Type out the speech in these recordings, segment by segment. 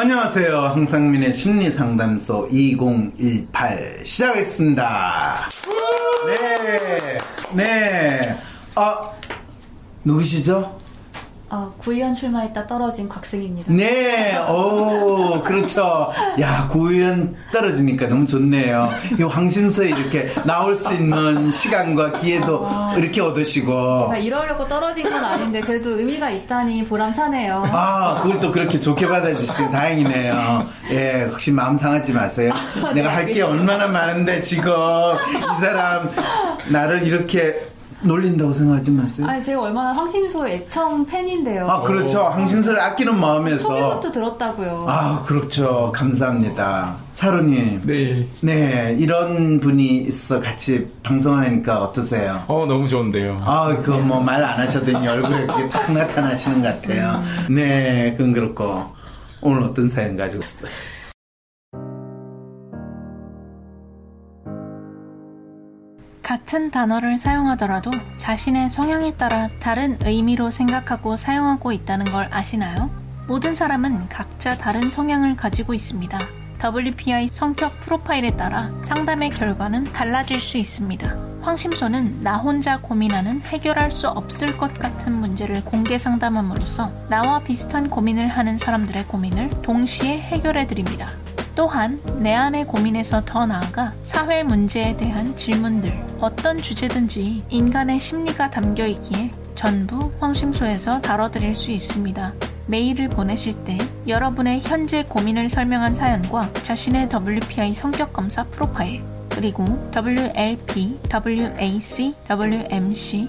안녕하세요. 황상민의 심리상담소 2018 시작하겠습니다. 네, 네. 아, 누구시죠? 어, 구의원 출마했다 떨어진 곽승입니다. 네, 오, 그렇죠. 야, 구의원 떨어지니까 너무 좋네요. 이 황신소에 이렇게 나올 수 있는 시간과 기회도 아, 이렇게 얻으시고. 제가 이러려고 떨어진 건 아닌데, 그래도 의미가 있다니 보람차네요. 아, 그걸 또 그렇게 좋게 받아주시고 다행이네요. 예, 혹시 마음 상하지 마세요. 아, 내가 네, 할게 알 얼마나 많은데, 지금 이 사람 나를 이렇게 놀린다고 생각하지 마세요. 아니, 제가 얼마나 황신소 애청 팬인데요. 아, 그렇죠. 황신소를 아끼는 마음에서. 소개부터 들었다고요. 아, 그렇죠. 감사합니다. 차로님. 네. 네, 이런 분이 있어 같이 방송하니까 어떠세요? 어, 너무 좋은데요. 아, 그거 뭐말 안 하셔도 얼굴에 이렇게 탁 나타나시는 것 같아요. 네, 그건 그렇고. 오늘 어떤 사연 가지고 있어요? 같은 단어를 사용하더라도 자신의 성향에 따라 다른 의미로 생각하고 사용하고 있다는 걸 아시나요? 모든 사람은 각자 다른 성향을 가지고 있습니다. WPI 성격 프로파일에 따라 상담의 결과는 달라질 수 있습니다. 황심소는 나 혼자 고민하는 해결할 수 없을 것 같은 문제를 공개 상담함으로써 나와 비슷한 고민을 하는 사람들의 고민을 동시에 해결해 드립니다. 또한 내 안의 고민에서 더 나아가 사회 문제에 대한 질문들, 어떤 주제든지 인간의 심리가 담겨 있기에 전부 황심소에서 다뤄드릴 수 있습니다. 메일을 보내실 때 여러분의 현재 고민을 설명한 사연과 자신의 WPI 성격 검사 프로파일, 그리고 WLP, WAC, WMC,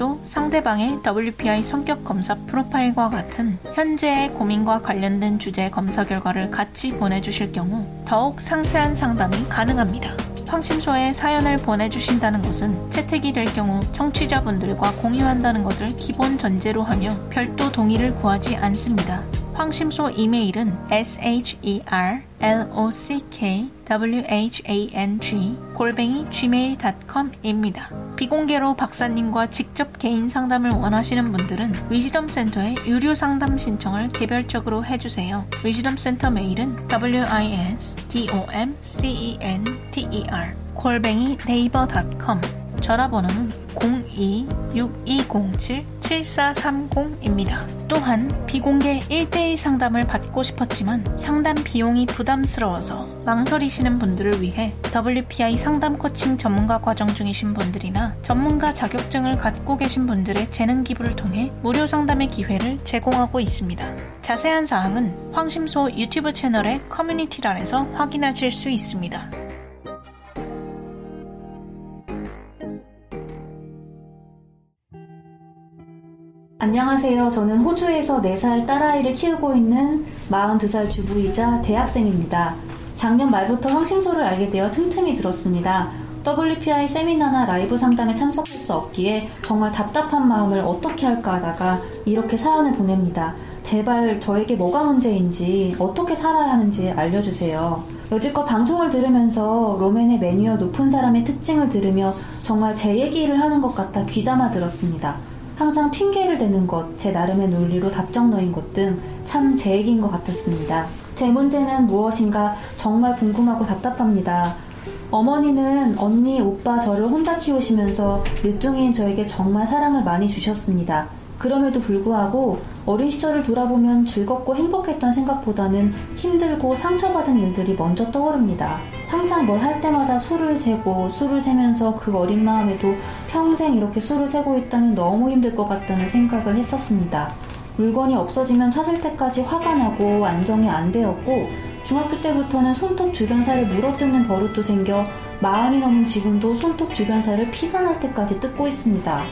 또 상대방의 WPI 성격 검사 프로파일과 같은 현재의 고민과 관련된 주제 검사 결과를 같이 보내주실 경우 더욱 상세한 상담이 가능합니다. 황심소에 사연을 보내주신다는 것은 채택이 될 경우 청취자분들과 공유한다는 것을 기본 전제로 하며 별도 동의를 구하지 않습니다. 황심소 이메일은 sherlock.whang 골뱅이 gmail.com입니다. 비공개로 박사님과 직접 개인 상담을 원하시는 분들은 위즈덤 센터에 유료 상담 신청을 개별적으로 해주세요. 위즈덤 센터 메일은 wisdomcenter 골뱅이 네이버.com 전화번호는 02-6207-7430입니다. 또한 비공개 1대1 상담을 받고 싶었지만 상담 비용이 부담스러워서 망설이시는 분들을 위해 WPI 상담 코칭 전문가 과정 중이신 분들이나 전문가 자격증을 갖고 계신 분들의 재능 기부를 통해 무료 상담의 기회를 제공하고 있습니다. 자세한 사항은 황심소 유튜브 채널의 커뮤니티란에서 확인하실 수 있습니다. 안녕하세요. 저는 호주에서 4살 딸아이를 키우고 있는 42살 주부이자 대학생입니다. 작년 말부터 황심소를 알게 되어 틈틈이 들었습니다. WPI 세미나나 라이브 상담에 참석할 수 없기에 정말 답답한 마음을 어떻게 할까 하다가 이렇게 사연을 보냅니다. 제발 저에게 뭐가 문제인지 어떻게 살아야 하는지 알려주세요. 여지껏 방송을 들으면서 로맨의 매뉴어 높은 사람의 특징을 들으며 정말 제 얘기를 하는 것 같아 귀담아 들었습니다. 항상 핑계를 대는 것, 제 나름의 논리로 답정 너인 것 등 참 제 얘기인 것 같았습니다. 제 문제는 무엇인가 정말 궁금하고 답답합니다. 어머니는 언니, 오빠 저를 혼자 키우시면서 늦둥이인 저에게 정말 사랑을 많이 주셨습니다. 그럼에도 불구하고 어린 시절을 돌아보면 즐겁고 행복했던 생각보다는 힘들고 상처받은 일들이 먼저 떠오릅니다. 항상 뭘 할 때마다 술을 세고 술을 세면서 그 어린 마음에도 평생 이렇게 술을 세고 있다면 너무 힘들 것 같다는 생각을 했었습니다. 물건이 없어지면 찾을 때까지 화가 나고 안정이 안 되었고 중학교 때부터는 손톱 주변 살을 물어뜯는 버릇도 생겨 마흔이 넘은 지금도 손톱 주변 살을 피가 날 때까지 뜯고 있습니다.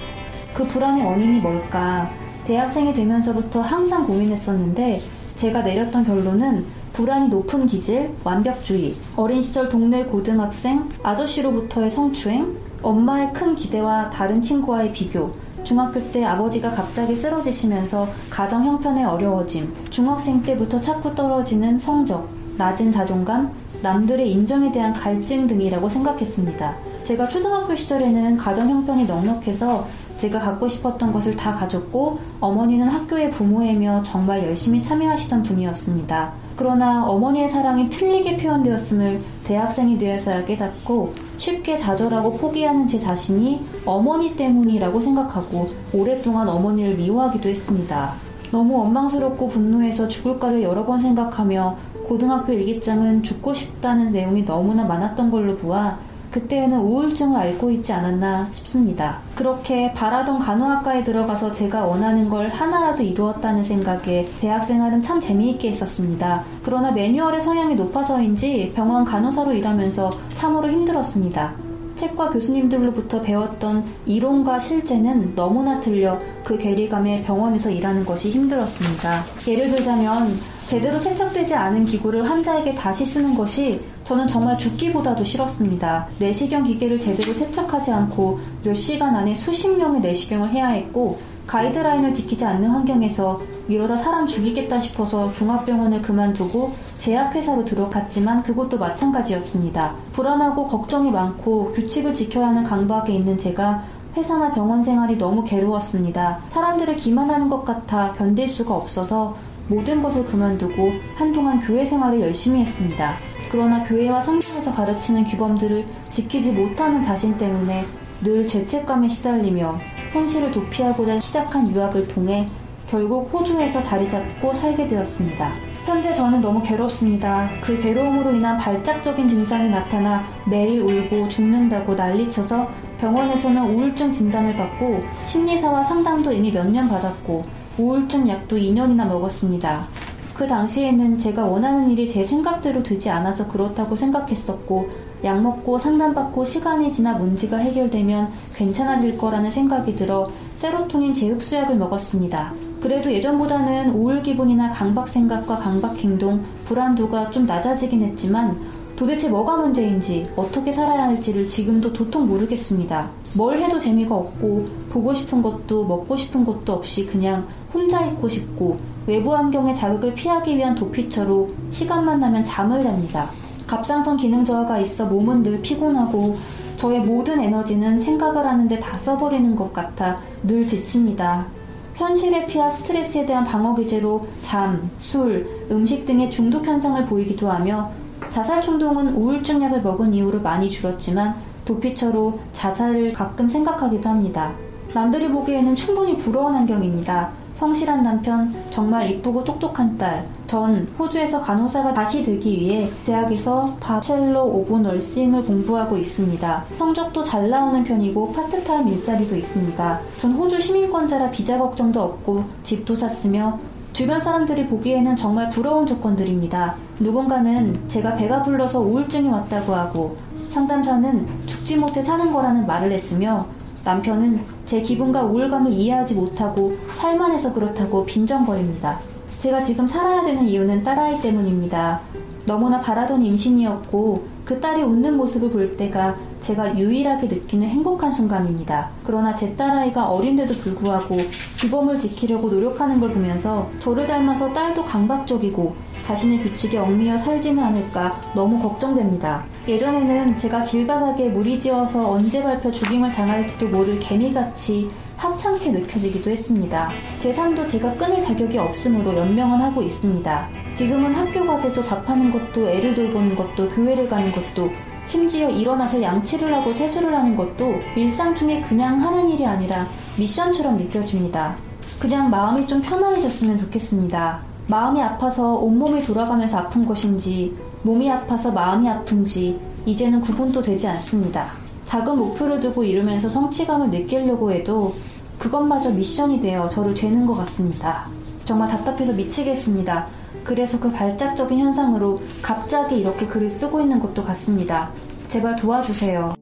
그 불안의 원인이 뭘까? 대학생이 되면서부터 항상 고민했었는데 제가 내렸던 결론은 불안이 높은 기질, 완벽주의, 어린 시절 동네 고등학생, 아저씨로부터의 성추행, 엄마의 큰 기대와 다른 친구와의 비교, 중학교 때 아버지가 갑자기 쓰러지시면서 가정 형편에 어려워짐, 중학생 때부터 자꾸 떨어지는 성적, 낮은 자존감, 남들의 인정에 대한 갈증 등이라고 생각했습니다. 제가 초등학교 시절에는 가정 형편이 넉넉해서 제가 갖고 싶었던 것을 다 가졌고 어머니는 학교의 부모이며 정말 열심히 참여하시던 분이었습니다. 그러나 어머니의 사랑이 틀리게 표현되었음을 대학생이 되어서야 깨닫고 쉽게 좌절하고 포기하는 제 자신이 어머니 때문이라고 생각하고 오랫동안 어머니를 미워하기도 했습니다. 너무 원망스럽고 분노해서 죽을까를 여러 번 생각하며 고등학교 일기장은 죽고 싶다는 내용이 너무나 많았던 걸로 보아 그때에는 우울증을 앓고 있지 않았나 싶습니다. 그렇게 바라던 간호학과에 들어가서 제가 원하는 걸 하나라도 이루었다는 생각에 대학생활은 참 재미있게 했었습니다. 그러나 매뉴얼의 성향이 높아서인지 병원 간호사로 일하면서 참으로 힘들었습니다. 책과 교수님들로부터 배웠던 이론과 실제는 너무나 틀려 그 괴리감에 병원에서 일하는 것이 힘들었습니다. 예를 들자면 제대로 세척되지 않은 기구를 환자에게 다시 쓰는 것이 저는 정말 죽기보다도 싫었습니다. 내시경 기계를 제대로 세척하지 않고 몇 시간 안에 수십 명의 내시경을 해야 했고 가이드라인을 지키지 않는 환경에서 이러다 사람 죽이겠다 싶어서 종합병원을 그만두고 제약회사로 들어갔지만 그것도 마찬가지였습니다. 불안하고 걱정이 많고 규칙을 지켜야 하는 강박에 있는 제가 회사나 병원 생활이 너무 괴로웠습니다. 사람들을 기만하는 것 같아 견딜 수가 없어서 모든 것을 그만두고 한동안 교회 생활을 열심히 했습니다. 그러나 교회와 성경에서 가르치는 규범들을 지키지 못하는 자신 때문에 늘 죄책감에 시달리며 현실을 도피하고자 시작한 유학을 통해 결국 호주에서 자리 잡고 살게 되었습니다. 현재 저는 너무 괴롭습니다. 그 괴로움으로 인한 발작적인 증상이 나타나 매일 울고 죽는다고 난리쳐서 병원에서는 우울증 진단을 받고 심리사와 상담도 이미 몇 년 받았고 우울증 약도 2년이나 먹었습니다. 그 당시에는 제가 원하는 일이 제 생각대로 되지 않아서 그렇다고 생각했었고 약 먹고 상담받고 시간이 지나 문제가 해결되면 괜찮아질 거라는 생각이 들어 세로토닌 제흡수약을 먹었습니다. 그래도 예전보다는 우울 기분이나 강박 생각과 강박 행동, 불안도가 좀 낮아지긴 했지만 도대체 뭐가 문제인지 어떻게 살아야 할지를 지금도 도통 모르겠습니다. 뭘 해도 재미가 없고 보고 싶은 것도 먹고 싶은 것도 없이 그냥 혼자 있고 싶고 외부 환경의 자극을 피하기 위한 도피처로 시간만 나면 잠을 잡니다. 갑상선 기능 저하가 있어 몸은 늘 피곤하고 저의 모든 에너지는 생각을 하는데 다 써버리는 것 같아 늘 지칩니다. 현실의 피와 스트레스에 대한 방어 기제로 잠, 술, 음식 등의 중독 현상을 보이기도 하며 자살 충동은 우울증 약을 먹은 이후로 많이 줄었지만 도피처로 자살을 가끔 생각하기도 합니다. 남들이 보기에는 충분히 부러운 환경입니다. 성실한 남편, 정말 이쁘고 똑똑한 딸. 전 호주에서 간호사가 다시 되기 위해 대학에서 Bachelor of Nursing을 공부하고 있습니다. 성적도 잘 나오는 편이고 파트타임 일자리도 있습니다. 전 호주 시민권자라 비자 걱정도 없고 집도 샀으며 주변 사람들이 보기에는 정말 부러운 조건들입니다. 누군가는 제가 배가 불러서 우울증이 왔다고 하고 상담사는 죽지 못해 사는 거라는 말을 했으며 남편은 제 기분과 우울감을 이해하지 못하고 살만해서 그렇다고 빈정거립니다. 제가 지금 살아야 되는 이유는 딸아이 때문입니다. 너무나 바라던 임신이었고 그 딸이 웃는 모습을 볼 때가 제가 유일하게 느끼는 행복한 순간입니다. 그러나 제 딸아이가 어린데도 불구하고 규범을 지키려고 노력하는 걸 보면서 저를 닮아서 딸도 강박적이고 자신의 규칙에 얽매여 살지는 않을까 너무 걱정됩니다. 예전에는 제가 길바닥에 무리지어서 언제 발표 죽임을 당할지도 모를 개미같이 하찮게 느껴지기도 했습니다. 제 삶도 제가 끊을 자격이 없으므로 연명은 하고 있습니다. 지금은 학교 과제도 답하는 것도 애를 돌보는 것도 교회를 가는 것도 심지어 일어나서 양치를 하고 세수를 하는 것도 일상 중에 그냥 하는 일이 아니라 미션처럼 느껴집니다. 그냥 마음이 좀 편안해졌으면 좋겠습니다. 마음이 아파서 온몸이 돌아가면서 아픈 것인지 몸이 아파서 마음이 아픈지 이제는 구분도 되지 않습니다. 작은 목표를 두고 이루면서 성취감을 느끼려고 해도 그것마저 미션이 되어 저를 죄는 것 같습니다. 정말 답답해서 미치겠습니다. 그래서 그 발작적인 현상으로 갑자기 이렇게 글을 쓰고 있는 것도 같습니다. 제발 도와주세요.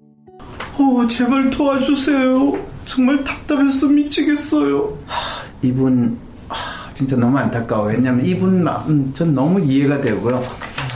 어, 제발 도와주세요. 정말 답답해서 미치겠어요. 하, 이분, 하, 진짜 너무 안타까워요. 왜냐면 이분 마음 전 너무 이해가 되고요.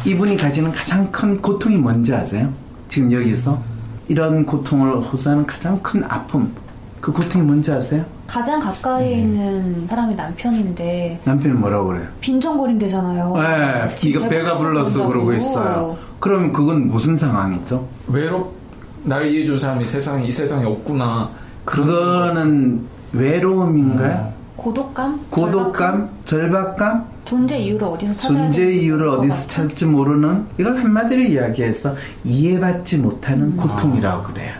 이분이 가지는 가장 큰 고통이 뭔지 아세요? 지금 여기서 이런 고통을 호소하는 가장 큰 아픔. 그 고통이 뭔지 아세요? 가장 가까이에 있는 사람이 남편인데 남편이 뭐라고 그래요? 빈정거린 대잖아요. 네, 지금 이거 배가 불러서 그러고. 있어요. 그럼 그건 무슨 상황이죠? 외롭 날 이해해줄 사람이 세상에 이 세상에 없구나. 그거는 외로움인가요? 어. 고독감? 고독감? 절박감? 존재 이유를 어디서 찾아야 존재 이유를 어디서. 찾을지 모르는 이걸 한마디로 이야기해서 이해받지 못하는 고통이라고 그래요.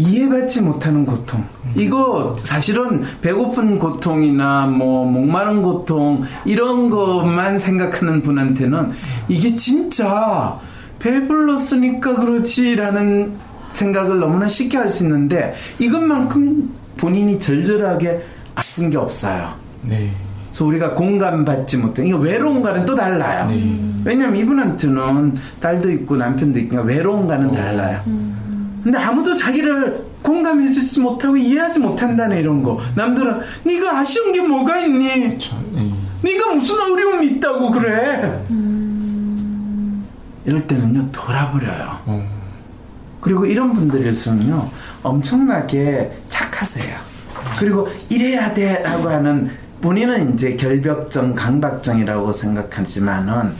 이해받지 못하는 고통. 이거 사실은 배고픈 고통이나 뭐 목마른 고통 이런 것만 생각하는 분한테는 이게 진짜 배불렀으니까 그렇지라는 생각을 너무나 쉽게 할 수 있는데 이것만큼 본인이 절절하게 아픈 게 없어요. 네. 그래서 우리가 공감받지 못해. 이거 외로움과는 또 달라요. 네. 왜냐면 이분한테는 딸도 있고 남편도 있고 외로움과는 달라요. 근데 아무도 자기를 공감해주지 못하고 이해하지 못한다는 이런 거. 남들은 네가 아쉬운 게 뭐가 있니? 저, 네. 네가 무슨 어려움이 있다고 그래? 이럴 때는요 돌아버려요. 어. 그리고 이런 분들일수는요 엄청나게 착하세요. 그리고 이래야 돼라고 하는 본인은 이제 결벽증, 강박증이라고 생각하지만은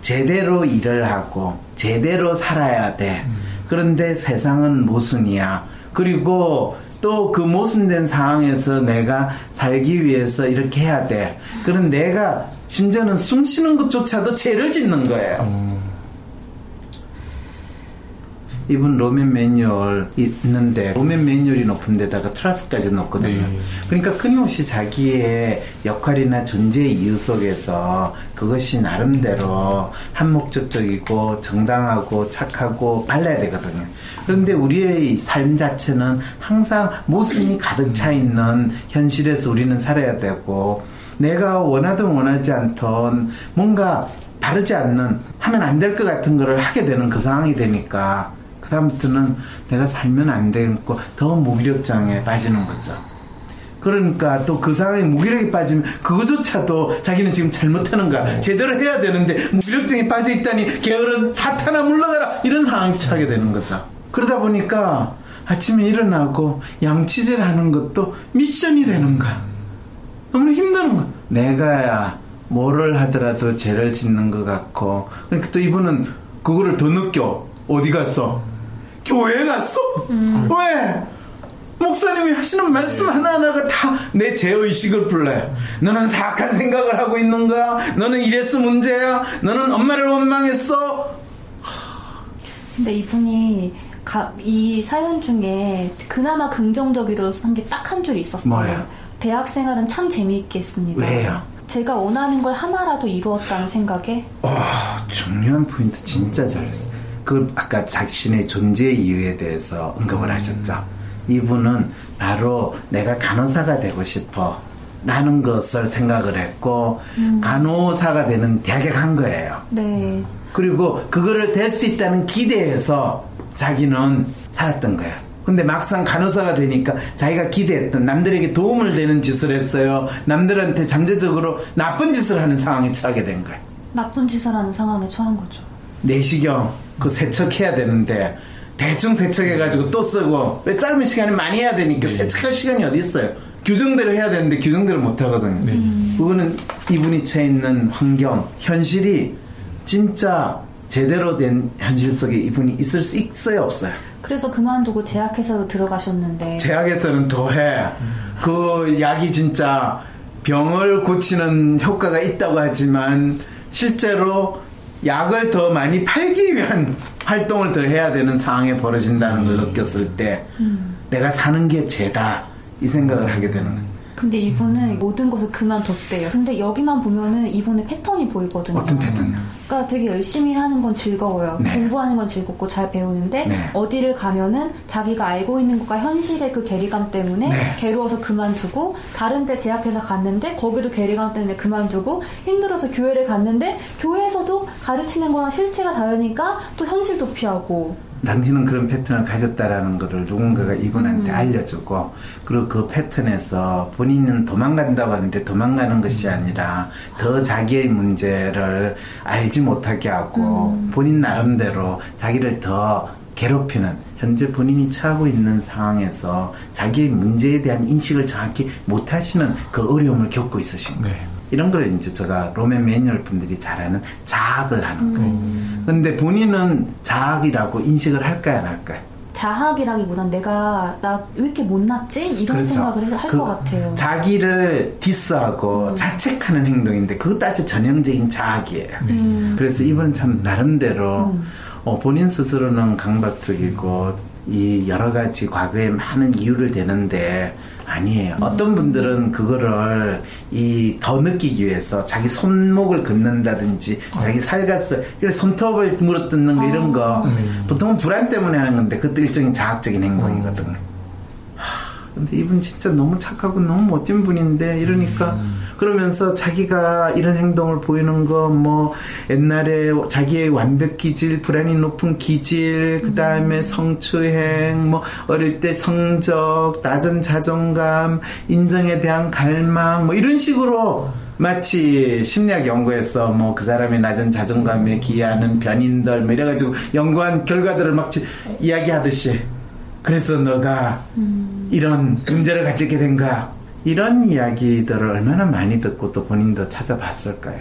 제대로 일을 하고 제대로 살아야 돼. 그런데 세상은 모순이야. 그리고 또 그 모순된 상황에서 내가 살기 위해서 이렇게 해야 돼. 그런 내가 심지어는 숨 쉬는 것조차도 죄를 짓는 거예요. 어. 이분 로맨 매뉴얼 있는데 로맨 매뉴얼이 높은 데다가 트러스트까지 넣거든요. 네. 그러니까 끊임없이 자기의 역할이나 존재 이유 속에서 그것이 나름대로 합목적적이고 정당하고 착하고 발라야 되거든요. 그런데 우리의 삶 자체는 항상 모순이 가득 차 있는 현실에서 우리는 살아야 되고 내가 원하든 원하지 않던 뭔가 바르지 않는 하면 안 될 것 같은 거를 하게 되는 그 상황이 되니까 그다음부터는 내가 살면 안 되고 더 무기력장애 빠지는 거죠. 그러니까 또 그 상황에 무기력이 빠지면 그거조차도 자기는 지금 잘못하는 거야. 제대로 해야 되는데 무기력증에 빠져 있다니 게으른 사탄아 물러가라 이런 상황에 처하게 되는 거죠. 그러다 보니까 아침에 일어나고 양치질 하는 것도 미션이 되는 거야. 너무나 힘드는 거야. 내가야 뭐를 하더라도 죄를 짓는 것 같고 그러니까 또 이분은 그거를 더 느껴. 어디 갔어? 교회 갔어? 왜? 목사님이 하시는 말씀 하나하나가 다 내 죄의식을 불러요. 너는 사악한 생각을 하고 있는 거야. 너는 이래서 문제야. 너는 엄마를 원망했어. 근데 이분이 가- 이 사연 중에 그나마 긍정적으로 한 게 딱 한 줄이 있었어요. 뭐예요? 대학 생활은 참 재미있게 했습니다. 왜요? 제가 원하는 걸 하나라도 이루었다는 생각에 와, 중요한 포인트 진짜 잘했어. 그 아까 자신의 존재 이유에 대해서 언급을 하셨죠. 이분은 바로 내가 간호사가 되고 싶어. 라는 것을 생각을 했고 간호사가 되는 대학에 간 거예요. 네 그리고 그거를 될 수 있다는 기대에서 자기는 살았던 거야. 근데 막상 간호사가 되니까 자기가 기대했던 남들에게 도움을 되는 짓을 했어요. 남들한테 잠재적으로 나쁜 짓을 하는 상황에 처하게 된 거야. 나쁜 짓을 하는 상황에 처한 거죠. 내시경 그 세척해야 되는데 대충 세척해가지고 또 쓰고 왜 짧은 시간에 많이 해야 되니까 네. 세척할 시간이 어디 있어요? 규정대로 해야 되는데 규정대로 못 하거든요. 네. 그거는 이분이 처해 있는 환경, 현실이 진짜 제대로 된 현실 속에 이분이 있을 수 있어요, 없어요? 그래서 그만두고 제약회사로 들어가셨는데 제약에서는 더해. 그 약이 진짜 병을 고치는 효과가 있다고 하지만 실제로 약을 더 많이 팔기 위한 활동을 더 해야 되는 상황에 벌어진다는 걸 느꼈을 때 내가 사는 게 죄다 이 생각을 하게 되는 거예요. 근데 이분은 모든 것을 그만뒀대요. 근데 여기만 보면은 이분의 패턴이 보이거든요. 어떤 패턴이요? 그러니까 되게 열심히 하는 건 즐거워요. 네. 공부하는 건 즐겁고 잘 배우는데 네. 어디를 가면은 자기가 알고 있는 것과 현실의 그 괴리감 때문에 네. 괴로워서 그만두고 다른 데 제약회사 갔는데 거기도 괴리감 때문에 그만두고 힘들어서 교회를 갔는데 교회에서도 가르치는 거랑 실체가 다르니까 또 현실도 피하고 당신은 그런 패턴을 가졌다라는 것을 누군가가 이분한테 알려주고 그리고 그 패턴에서 본인은 도망간다고 하는데 도망가는 것이 아니라 더 자기의 문제를 알지 못하게 하고 본인 나름대로 자기를 더 괴롭히는 현재 본인이 처하고 있는 상황에서 자기의 문제에 대한 인식을 정확히 못하시는 그 어려움을 겪고 있으신 거예요. 네. 이런 걸 이제 제가 로맨 매뉴얼 분들이 잘하는 자학을 하는 거예요. 근데 본인은 자학이라고 인식을 할까요, 안 할까요? 자학이라기보단 내가 나 왜 이렇게 못났지 이런 그렇죠. 생각을 할그것 같아요. 자기를 디스하고 자책하는 행동인데 그것도 아주 전형적인 자학이에요. 음. 그래서 이분은 참 나름대로 어, 본인 스스로는 강박적이고 이 여러 가지 과거에 많은 이유를 대는데 아니에요. 어떤 분들은 그거를 이 더 느끼기 위해서 자기 손목을 긋는다든지 자기 살갗을 이런 손톱을 물어 뜯는 거 이런 거 보통은 불안 때문에 하는 건데 그것도 일종의 자학적인 행동이거든요. 근데 이분 진짜 너무 착하고 너무 멋진 분인데 이러니까 그러면서 자기가 이런 행동을 보이는 거 뭐 옛날에 자기의 완벽 기질 불안이 높은 기질 그 다음에 성추행 뭐 어릴 때 성적 낮은 자존감 인정에 대한 갈망 뭐 이런 식으로 마치 심리학 연구에서 뭐 그 사람의 낮은 자존감에 기여하는 변인들 뭐 이래가지고 연구한 결과들을 막 지- 이야기하듯이. 그래서 너가 이런 문제를 가지게 된 거야. 이런 이야기들을 얼마나 많이 듣고 또 본인도 찾아봤을까요?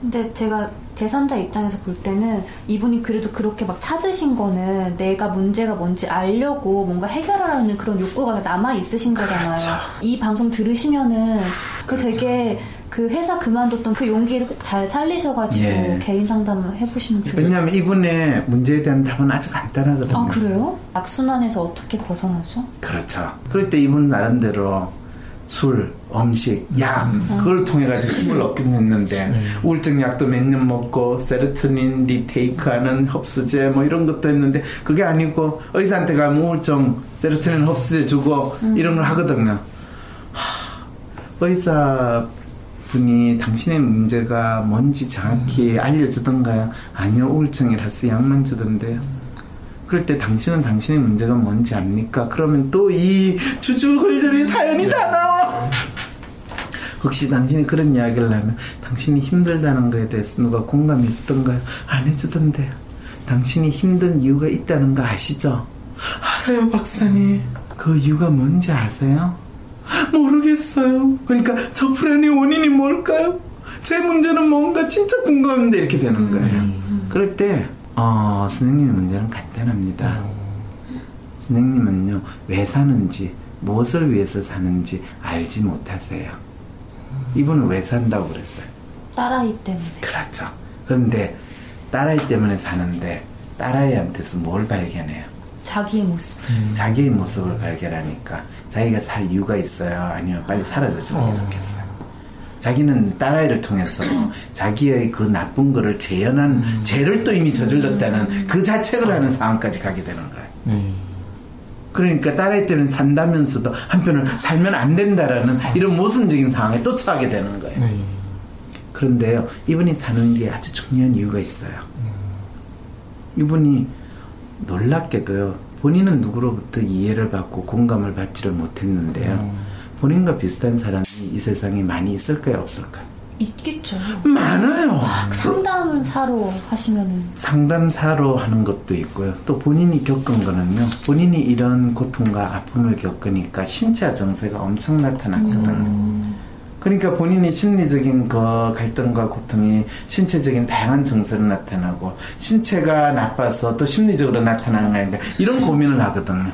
근데 제가 제3자 입장에서 볼 때는 이분이 그래도 그렇게 막 찾으신 거는 내가 문제가 뭔지 알려고 뭔가 해결하라는 그런 욕구가 남아 있으신 거잖아요. 그렇죠. 이 방송 들으시면은 그 되게 그 회사 그만뒀던 그 용기를 꼭 잘 살리셔가지고 예. 개인 상담을 해보시면 좋을 것 왜냐하면 이분의 문제에 대한 답은 아주 간단하거든요. 아 그래요? 악순환에서 어떻게 벗어나죠? 그렇죠. 그럴 때 이분 나름대로 술, 음식, 약 그걸 통해 가지고 힘을 얻긴 했는데 우울증 약도 몇 년 먹고 세로토닌 리테이크하는 흡수제 뭐 이런 것도 했는데 그게 아니고 의사한테 가면 우울증 세로토닌 흡수제 주고 이런 걸 하거든요. 하, 의사 분이 당신의 문제가 뭔지 정확히 알려주던가요? 아니요 우울증이라서 약만 주던데요. 그럴 때 당신은 당신의 문제가 뭔지 압니까? 그러면 또 이 주주글들이 사연이 다 나와. 혹시 당신이 그런 이야기를 하면 당신이 힘들다는 거에 대해서 누가 공감해 주던가요? 안 해주던데요. 당신이 힘든 이유가 있다는 거 아시죠? 알아요, 박사님. 그 이유가 뭔지 아세요? 모르겠어요. 그러니까 저 불안의 원인이 뭘까요? 제 문제는 뭔가 진짜 궁금한데 이렇게 되는 거예요. 그럴 때, 어, 선생님의 문제는 간단합니다. 선생님은요, 왜 사는지, 무엇을 위해서 사는지 알지 못하세요. 이분은 왜 산다고 그랬어요? 딸아이 때문에. 그렇죠. 그런데 딸아이 때문에 사는데 딸아이한테서 뭘 발견해요? 자기의 모습. 자기의 모습을 발견하니까 자기가 살 이유가 있어요? 아니면 빨리 사라져주는 게 좋겠어요? 자기는 딸아이를 통해서 자기의 그 나쁜 거를 재현한 죄를 또 이미 저질렀다는 그 자책을 하는 상황까지 가게 되는 거예요. 네. 그러니까 딸아이 때문에 산다면서도 한편으로 살면 안 된다라는 이런 모순적인 상황에 또 처하게 되는 거예요. 네. 그런데요, 이분이 사는 게 아주 중요한 이유가 있어요. 이분이 놀랍게도요, 본인은 누구로부터 이해를 받고 공감을 받지를 못했는데요, 본인과 비슷한 사람이 이 세상에 많이 있을까요, 없을까요? 있겠죠. 많아요. 상담을 사러 하시면은 상담사로 하는 것도 있고요. 또 본인이 겪은 거는요. 본인이 이런 고통과 아픔을 겪으니까 신체 증세가 엄청 나타났거든요. 그러니까 본인이 심리적인 그 갈등과 고통이 신체적인 다양한 증세로 나타나고 신체가 나빠서 또 심리적으로 나타나는 거 아닌가 이런 고민을 하거든요.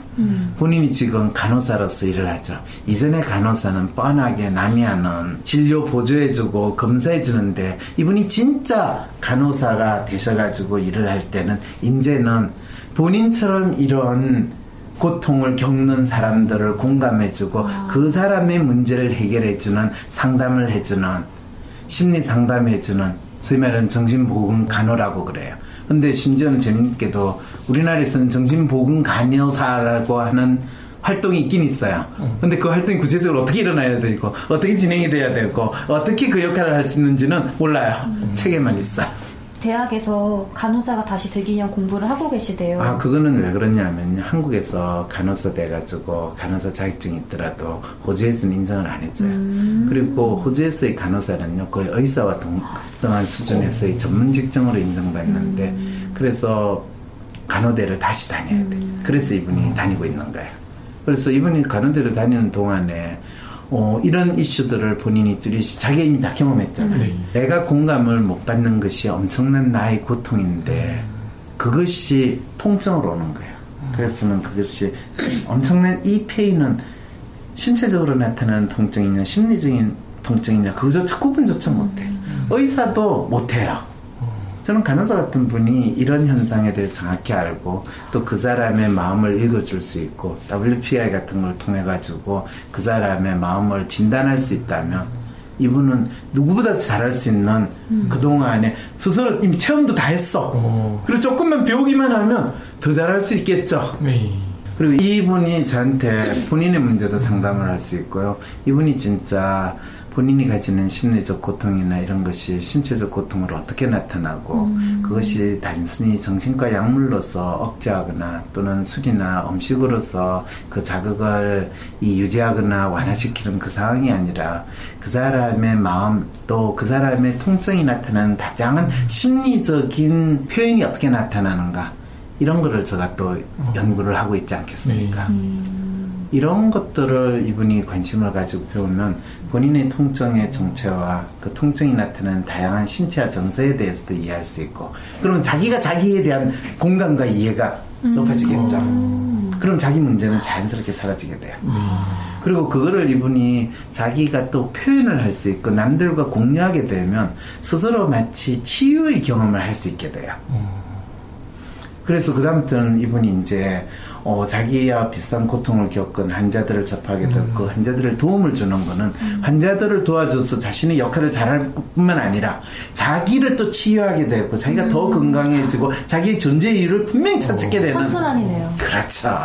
본인이 지금 간호사로서 일을 하죠. 이전에 간호사는 뻔하게 남이 하는 진료 보조해주고 검사해주는데 이분이 진짜 간호사가 되셔가지고 일을 할 때는 이제는 본인처럼 이런 고통을 겪는 사람들을 공감해주고 그 사람의 문제를 해결해주는 상담을 해주는 심리 상담해주는 소위 말하는 정신보건 간호라고 그래요. 근데 심지어는 재밌게도 우리나라에서는 정신보건 간호사라고 하는 활동이 있긴 있어요. 근데 그 활동이 구체적으로 어떻게 일어나야 되고 어떻게 진행이 돼야 되고 어떻게 그 역할을 할 수 있는지는 몰라요. 책에만 있어요. 대학에서 간호사가 다시 되기 위한 공부를 하고 계시대요. 아, 그거는 왜 그러냐면 한국에서 간호사 돼가지고 간호사 자격증이 있더라도 호주에서는 인정을 안 해줘요. 그리고 호주에서의 간호사는요, 거의 의사와 동등한 수준에서의 전문 직종으로 인정받는데, 그래서 간호대를 다시 다녀야 돼. 그래서 이분이 다니고 있는 거예요. 그래서 이분이 간호대를 다니는 동안에 어, 이런 이슈들을 본인이 뚜렷이 자기가 이미 다 경험했잖아요. 네. 내가 공감을 못 받는 것이 엄청난 나의 고통인데 그것이 통증으로 오는 거예요. 그래서는 그것이 엄청난 이 페인은 신체적으로 나타나는 통증이냐 심리적인 통증이냐 그거조차 구분조차 못해. 의사도 못해요. 저는 간호사 같은 분이 이런 현상에 대해서 정확히 알고 또 그 사람의 마음을 읽어줄 수 있고 WPI 같은 걸 통해 가지고 그 사람의 마음을 진단할 수 있다면 이분은 누구보다 잘할 수 있는 그동안에 스스로 이미 체험도 다 했어. 오. 그리고 조금만 배우기만 하면 더 잘할 수 있겠죠. 네. 그리고 이분이 저한테 본인의 문제도 상담을 할 수 있고요. 이분이 진짜 본인이 가지는 심리적 고통이나 이런 것이 신체적 고통으로 어떻게 나타나고 그것이 단순히 정신과 약물로서 억제하거나 또는 술이나 음식으로서 그 자극을 이 유지하거나 완화시키는 그 상황이 아니라 그 사람의 마음 또 그 사람의 통증이 나타나는 다양한 심리적인 표현이 어떻게 나타나는가? 이런 거를 제가 또 연구를 하고 있지 않겠습니까? 이런 것들을 이분이 관심을 가지고 배우면 본인의 통증의 정체와 그 통증이 나타나는 다양한 신체와 정서에 대해서도 이해할 수 있고 그러면 자기가 자기에 대한 공감과 이해가 높아지겠죠. 그럼 자기 문제는 자연스럽게 사라지게 돼요. 그리고 그거를 이분이 자기가 또 표현을 할 수 있고 남들과 공유하게 되면 스스로 마치 치유의 경험을 할 수 있게 돼요. 그래서 그다음부터는 이분이 이제 어, 자기와 비슷한 고통을 겪은 환자들을 접하게 됐고 환자들을 도움을 주는 거는 환자들을 도와줘서 자신의 역할을 잘할 뿐만 아니라 자기를 또 치유하게 되고 자기가 더 건강해지고 자기의 존재 이유를 분명히 찾게 되는 선순환이네요. 그렇죠.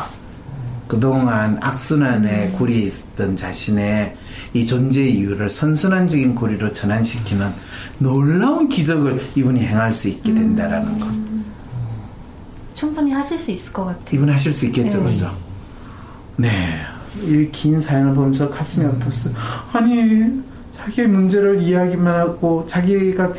그동안 악순환의 고리에 있었던 자신의 이 존재 이유를 선순환적인 고리로 전환시키는 놀라운 기적을 이분이 행할 수 있게 된다라는 것. 충분히 하실 수 있을 것 같아요. 이분 하실 수 있겠죠, 네. 그죠? 네. 이 긴 사연을 보면서 가슴이 아팠어요. 아니, 자기의 문제를 이야기만 하고, 자기가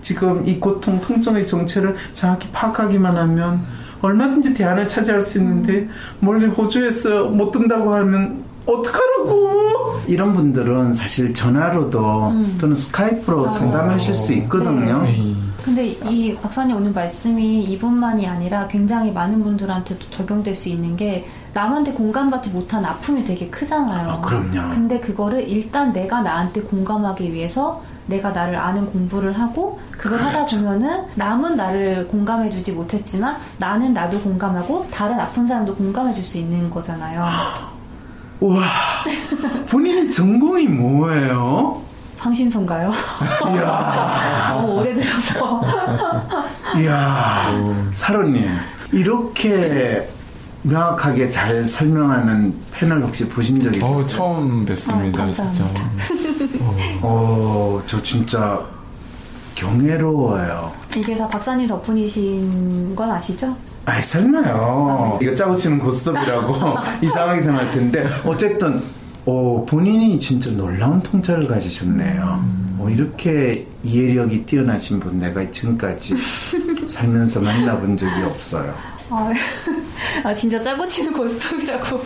지금 이 고통, 통증의 정체를 정확히 파악하기만 하면, 얼마든지 대안을 차지할 수 있는데, 멀리 호주에서 못 든다고 하면, 어떡하라고! 이런 분들은 사실 전화로도 또는 스카이프로 맞아요. 상담하실 수 있거든요. 네. 근데 이 박사님 오늘 말씀이 이분만이 아니라 굉장히 많은 분들한테도 적용될 수 있는 게 남한테 공감받지 못한 아픔이 되게 크잖아요. 아, 그럼요. 근데 그거를 일단 내가 나한테 공감하기 위해서 내가 나를 아는 공부를 하고 그걸 하다 그렇죠. 보면은 남은 나를 공감해주지 못했지만 나는 나도 공감하고 다른 아픈 사람도 공감해줄 수 있는 거잖아요. 우와. 본인의 전공이 뭐예요? 황심선가요? 이야. 너무 오래 들어서. 이야, 사로님, 이렇게 명확하게 잘 설명하는 패널 혹시 보신 적 있어요? 어 처음 뵀습니다 아, 진짜. 감사합니다. 어, 저 진짜 경애로워요. 이게 다 박사님 덕분이신 건 아시죠? 아이, 설마요. 이거 짜고 치는 고스톱이라고 이상하게 생각할 텐데, 어쨌든, 어, 본인이 진짜 놀라운 통찰을 가지셨네요. 어, 이렇게 이해력이 뛰어나신 분 내가 지금까지 살면서 만나본 적이 없어요. 아, 아, 진짜 짜고 치는 고스톱이라고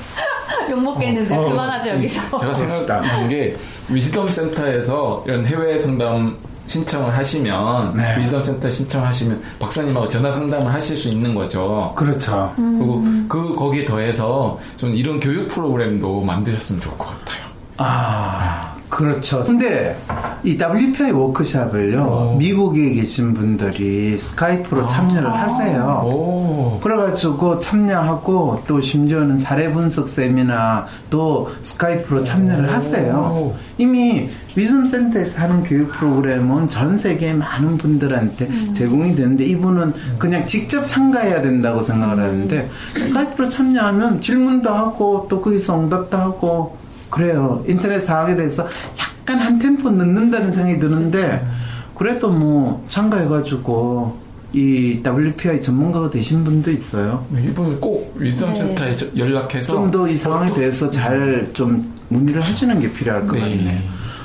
욕먹겠는데 어, 그만하죠 여기서. 제가 생각한 게 위즈덤 센터에서 이런 해외 상담 신청을 하시면 네. 위즈덤 센터 신청하시면 박사님하고 전화 상담을 하실 수 있는 거죠. 그렇죠. 그리고 그 거기에 더해서 좀 이런 교육 프로그램도 만드셨으면 좋을 것 같아요. 아, 그렇죠. 근데 이 WPI 워크샵을요, 오. 미국에 계신 분들이 스카이프로 참여를 하세요. 오. 그래가지고 참여하고 또 심지어는 사례 분석 세미나도 스카이프로 참여를 하세요. 이미 위즘 센터에서 하는 교육 프로그램은 전 세계 많은 분들한테 제공이 되는데 이분은 그냥 직접 참가해야 된다고 생각을 하는데 스카이프로 참여하면 질문도 하고 또 거기서 응답도 하고 그래요. 인터넷 상황에 대해서 약간 한 템포 늦는다는 생각이 드는데 그래도 뭐 참가해가지고 이 WPI 전문가가 되신 분도 있어요. 네, 이분은 꼭 위즈덤 네. 센터에 연락해서 좀 더 이 상황에 대해서 잘 좀 문의를 하시는 게 필요할 것 네. 같네.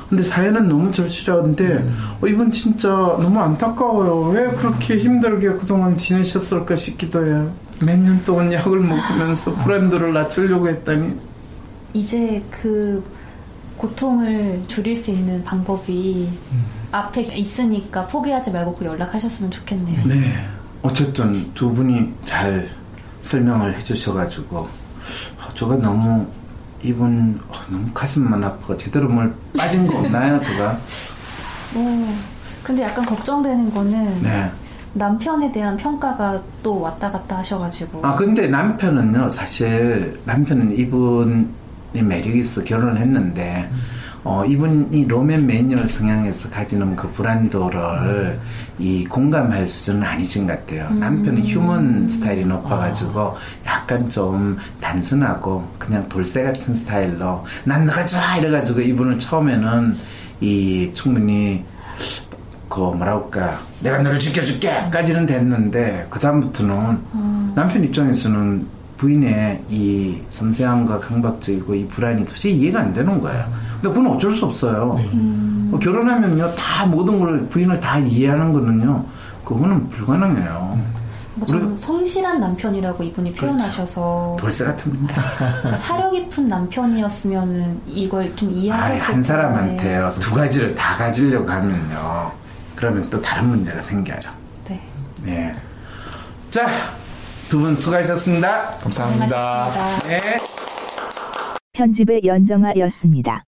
근데 사연은 너무 절실한데 어, 이분 진짜 너무 안타까워요. 왜 그렇게 힘들게 그동안 지내셨을까 싶기도 해요. 몇 년 동안 약을 먹으면서 브랜드를 낮추려고 했더니 이제 그 고통을 줄일 수 있는 방법이 앞에 있으니까 포기하지 말고 꼭 연락하셨으면 좋겠네요. 네. 어쨌든 두 분이 잘 설명을 해주셔가지고 어, 저가 너무 이분 어, 너무 가슴만 아프고 제대로 뭘 빠진 거 없나요, 제가? 뭐 근데 약간 걱정되는 거는 네. 남편에 대한 평가가 또 왔다 갔다 하셔가지고 아 근데 남편은요 사실 남편은 이분이 매력이 있어 결혼을 했는데 어 이분이 로맨 매뉴얼 성향에서 가지는 그 불안도를 이 공감할 수준은 아니신 것 같아요. 남편은 휴먼 스타일이 높아가지고 약간 좀 단순하고 그냥 돌쇠 같은 스타일로 난 너가 좋아! 이래가지고 이분을 처음에는 이 충분히 그 뭐라 할까 내가 너를 지켜줄게 까지는 됐는데 그 다음부터는 남편 입장에서는 부인의 이 섬세함과 강박적이고 이 불안이 도저히 이해가 안 되는 거예요. 근데 그건 어쩔 수 없어요. 뭐 결혼하면요 다 모든 걸 부인을 다 이해하는 거는요 그거는 불가능해요. 뭐 저는 우리- 성실한 남편이라고 이분이 그렇죠. 표현하셔서 돌쇠 같은 분이야. 그러니까 사려 깊은 남편이었으면은 이걸 좀 이해하셨을 아이, 한 텐데. 사람한테요 두 가지를 다 가지려고 하면요 그러면 또 다른 문제가 생겨요. 네. 네. 자, 두 분 수고하셨습니다. 감사합니다. 네. 편집의 연정아였습니다.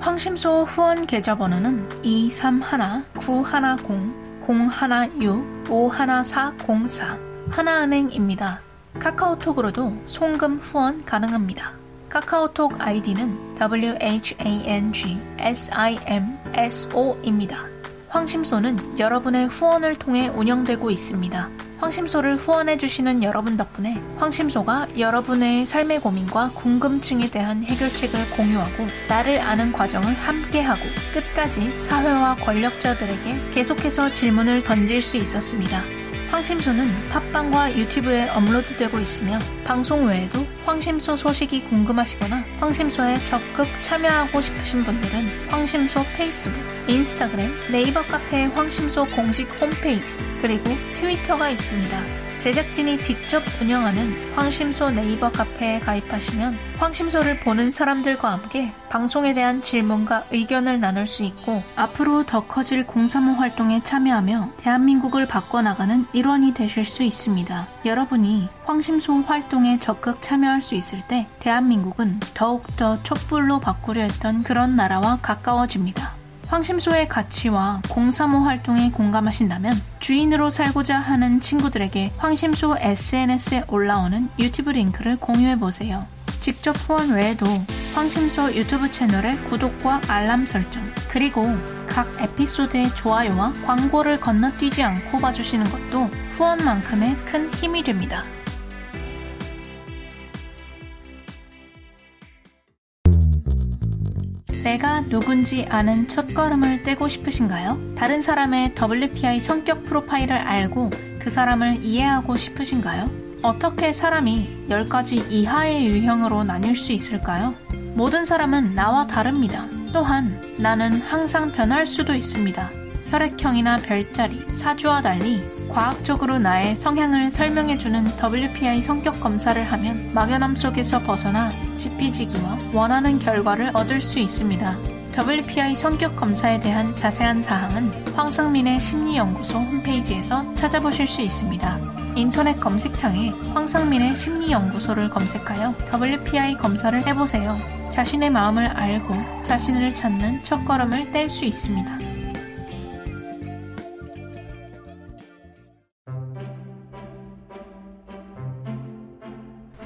황심소 후원 계좌번호는 231-910-016-51404 하나은행입니다. 카카오톡으로도 송금 후원 가능합니다. 카카오톡 아이디는 WHANGSIMSO입니다. 황심소는 여러분의 후원을 통해 운영되고 있습니다. 황심소를 후원해주시는 여러분 덕분에 황심소가 여러분의 삶의 고민과 궁금증에 대한 해결책을 공유하고 나를 아는 과정을 함께하고 끝까지 사회와 권력자들에게 계속해서 질문을 던질 수 있었습니다. 황심소는 팟빵과 유튜브에 업로드되고 있으며 방송 외에도 황심소 소식이 궁금하시거나 황심소에 적극 참여하고 싶으신 분들은 황심소 페이스북, 인스타그램, 네이버 카페 황심소 공식 홈페이지 그리고 트위터가 있습니다. 제작진이 직접 운영하는 황심소 네이버 카페에 가입하시면 황심소를 보는 사람들과 함께 방송에 대한 질문과 의견을 나눌 수 있고 앞으로 더 커질 공사모 활동에 참여하며 대한민국을 바꿔나가는 일원이 되실 수 있습니다. 여러분이 황심소 활동에 적극 참여할 수 있을 때 대한민국은 더욱더 촛불로 바꾸려 했던 그런 나라와 가까워집니다. 황심소의 가치와 공사모 활동에 공감하신다면 주인으로 살고자 하는 친구들에게 황심소 SNS에 올라오는 유튜브 링크를 공유해보세요. 직접 후원 외에도 황심소 유튜브 채널의 구독과 알람 설정, 그리고 각 에피소드의 좋아요와 광고를 건너뛰지 않고 봐주시는 것도 후원만큼의 큰 힘이 됩니다. 내가 누군지 아는 첫걸음을 떼고 싶으신가요? 다른 사람의 WPI 성격 프로파일을 알고 그 사람을 이해하고 싶으신가요? 어떻게 사람이 10가지 이하의 유형으로 나뉠 수 있을까요? 모든 사람은 나와 다릅니다. 또한 나는 항상 변할 수도 있습니다. 혈액형이나 별자리, 사주와 달리 과학적으로 나의 성향을 설명해주는 WPI 성격 검사를 하면 막연함 속에서 벗어나 지피지기와 원하는 결과를 얻을 수 있습니다. WPI 성격 검사에 대한 자세한 사항은 황상민의 심리연구소 홈페이지에서 찾아보실 수 있습니다. 인터넷 검색창에 황상민의 심리연구소를 검색하여 WPI 검사를 해보세요. 자신의 마음을 알고 자신을 찾는 첫걸음을 뗄 수 있습니다.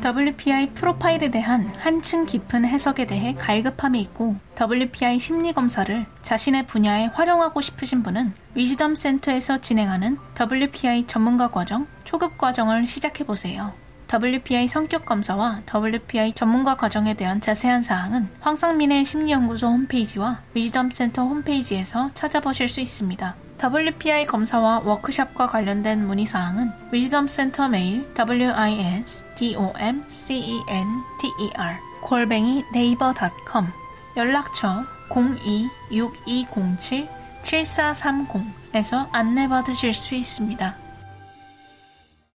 WPI 프로파일에 대한 한층 깊은 해석에 대해 갈급함이 있고 WPI 심리 검사를 자신의 분야에 활용하고 싶으신 분은 위즈덤 센터에서 진행하는 WPI 전문가 과정 초급 과정을 시작해 보세요. WPI 성격 검사와 WPI 전문가 과정에 대한 자세한 사항은 황상민의 심리연구소 홈페이지와 위즈덤 센터 홈페이지에서 찾아보실 수 있습니다. WPI 검사와 워크샵과 관련된 문의사항은 센터 메일 wisdomcenter 골뱅이 네이버.com 연락처 02-6207-7430에서 안내받으실 수 있습니다.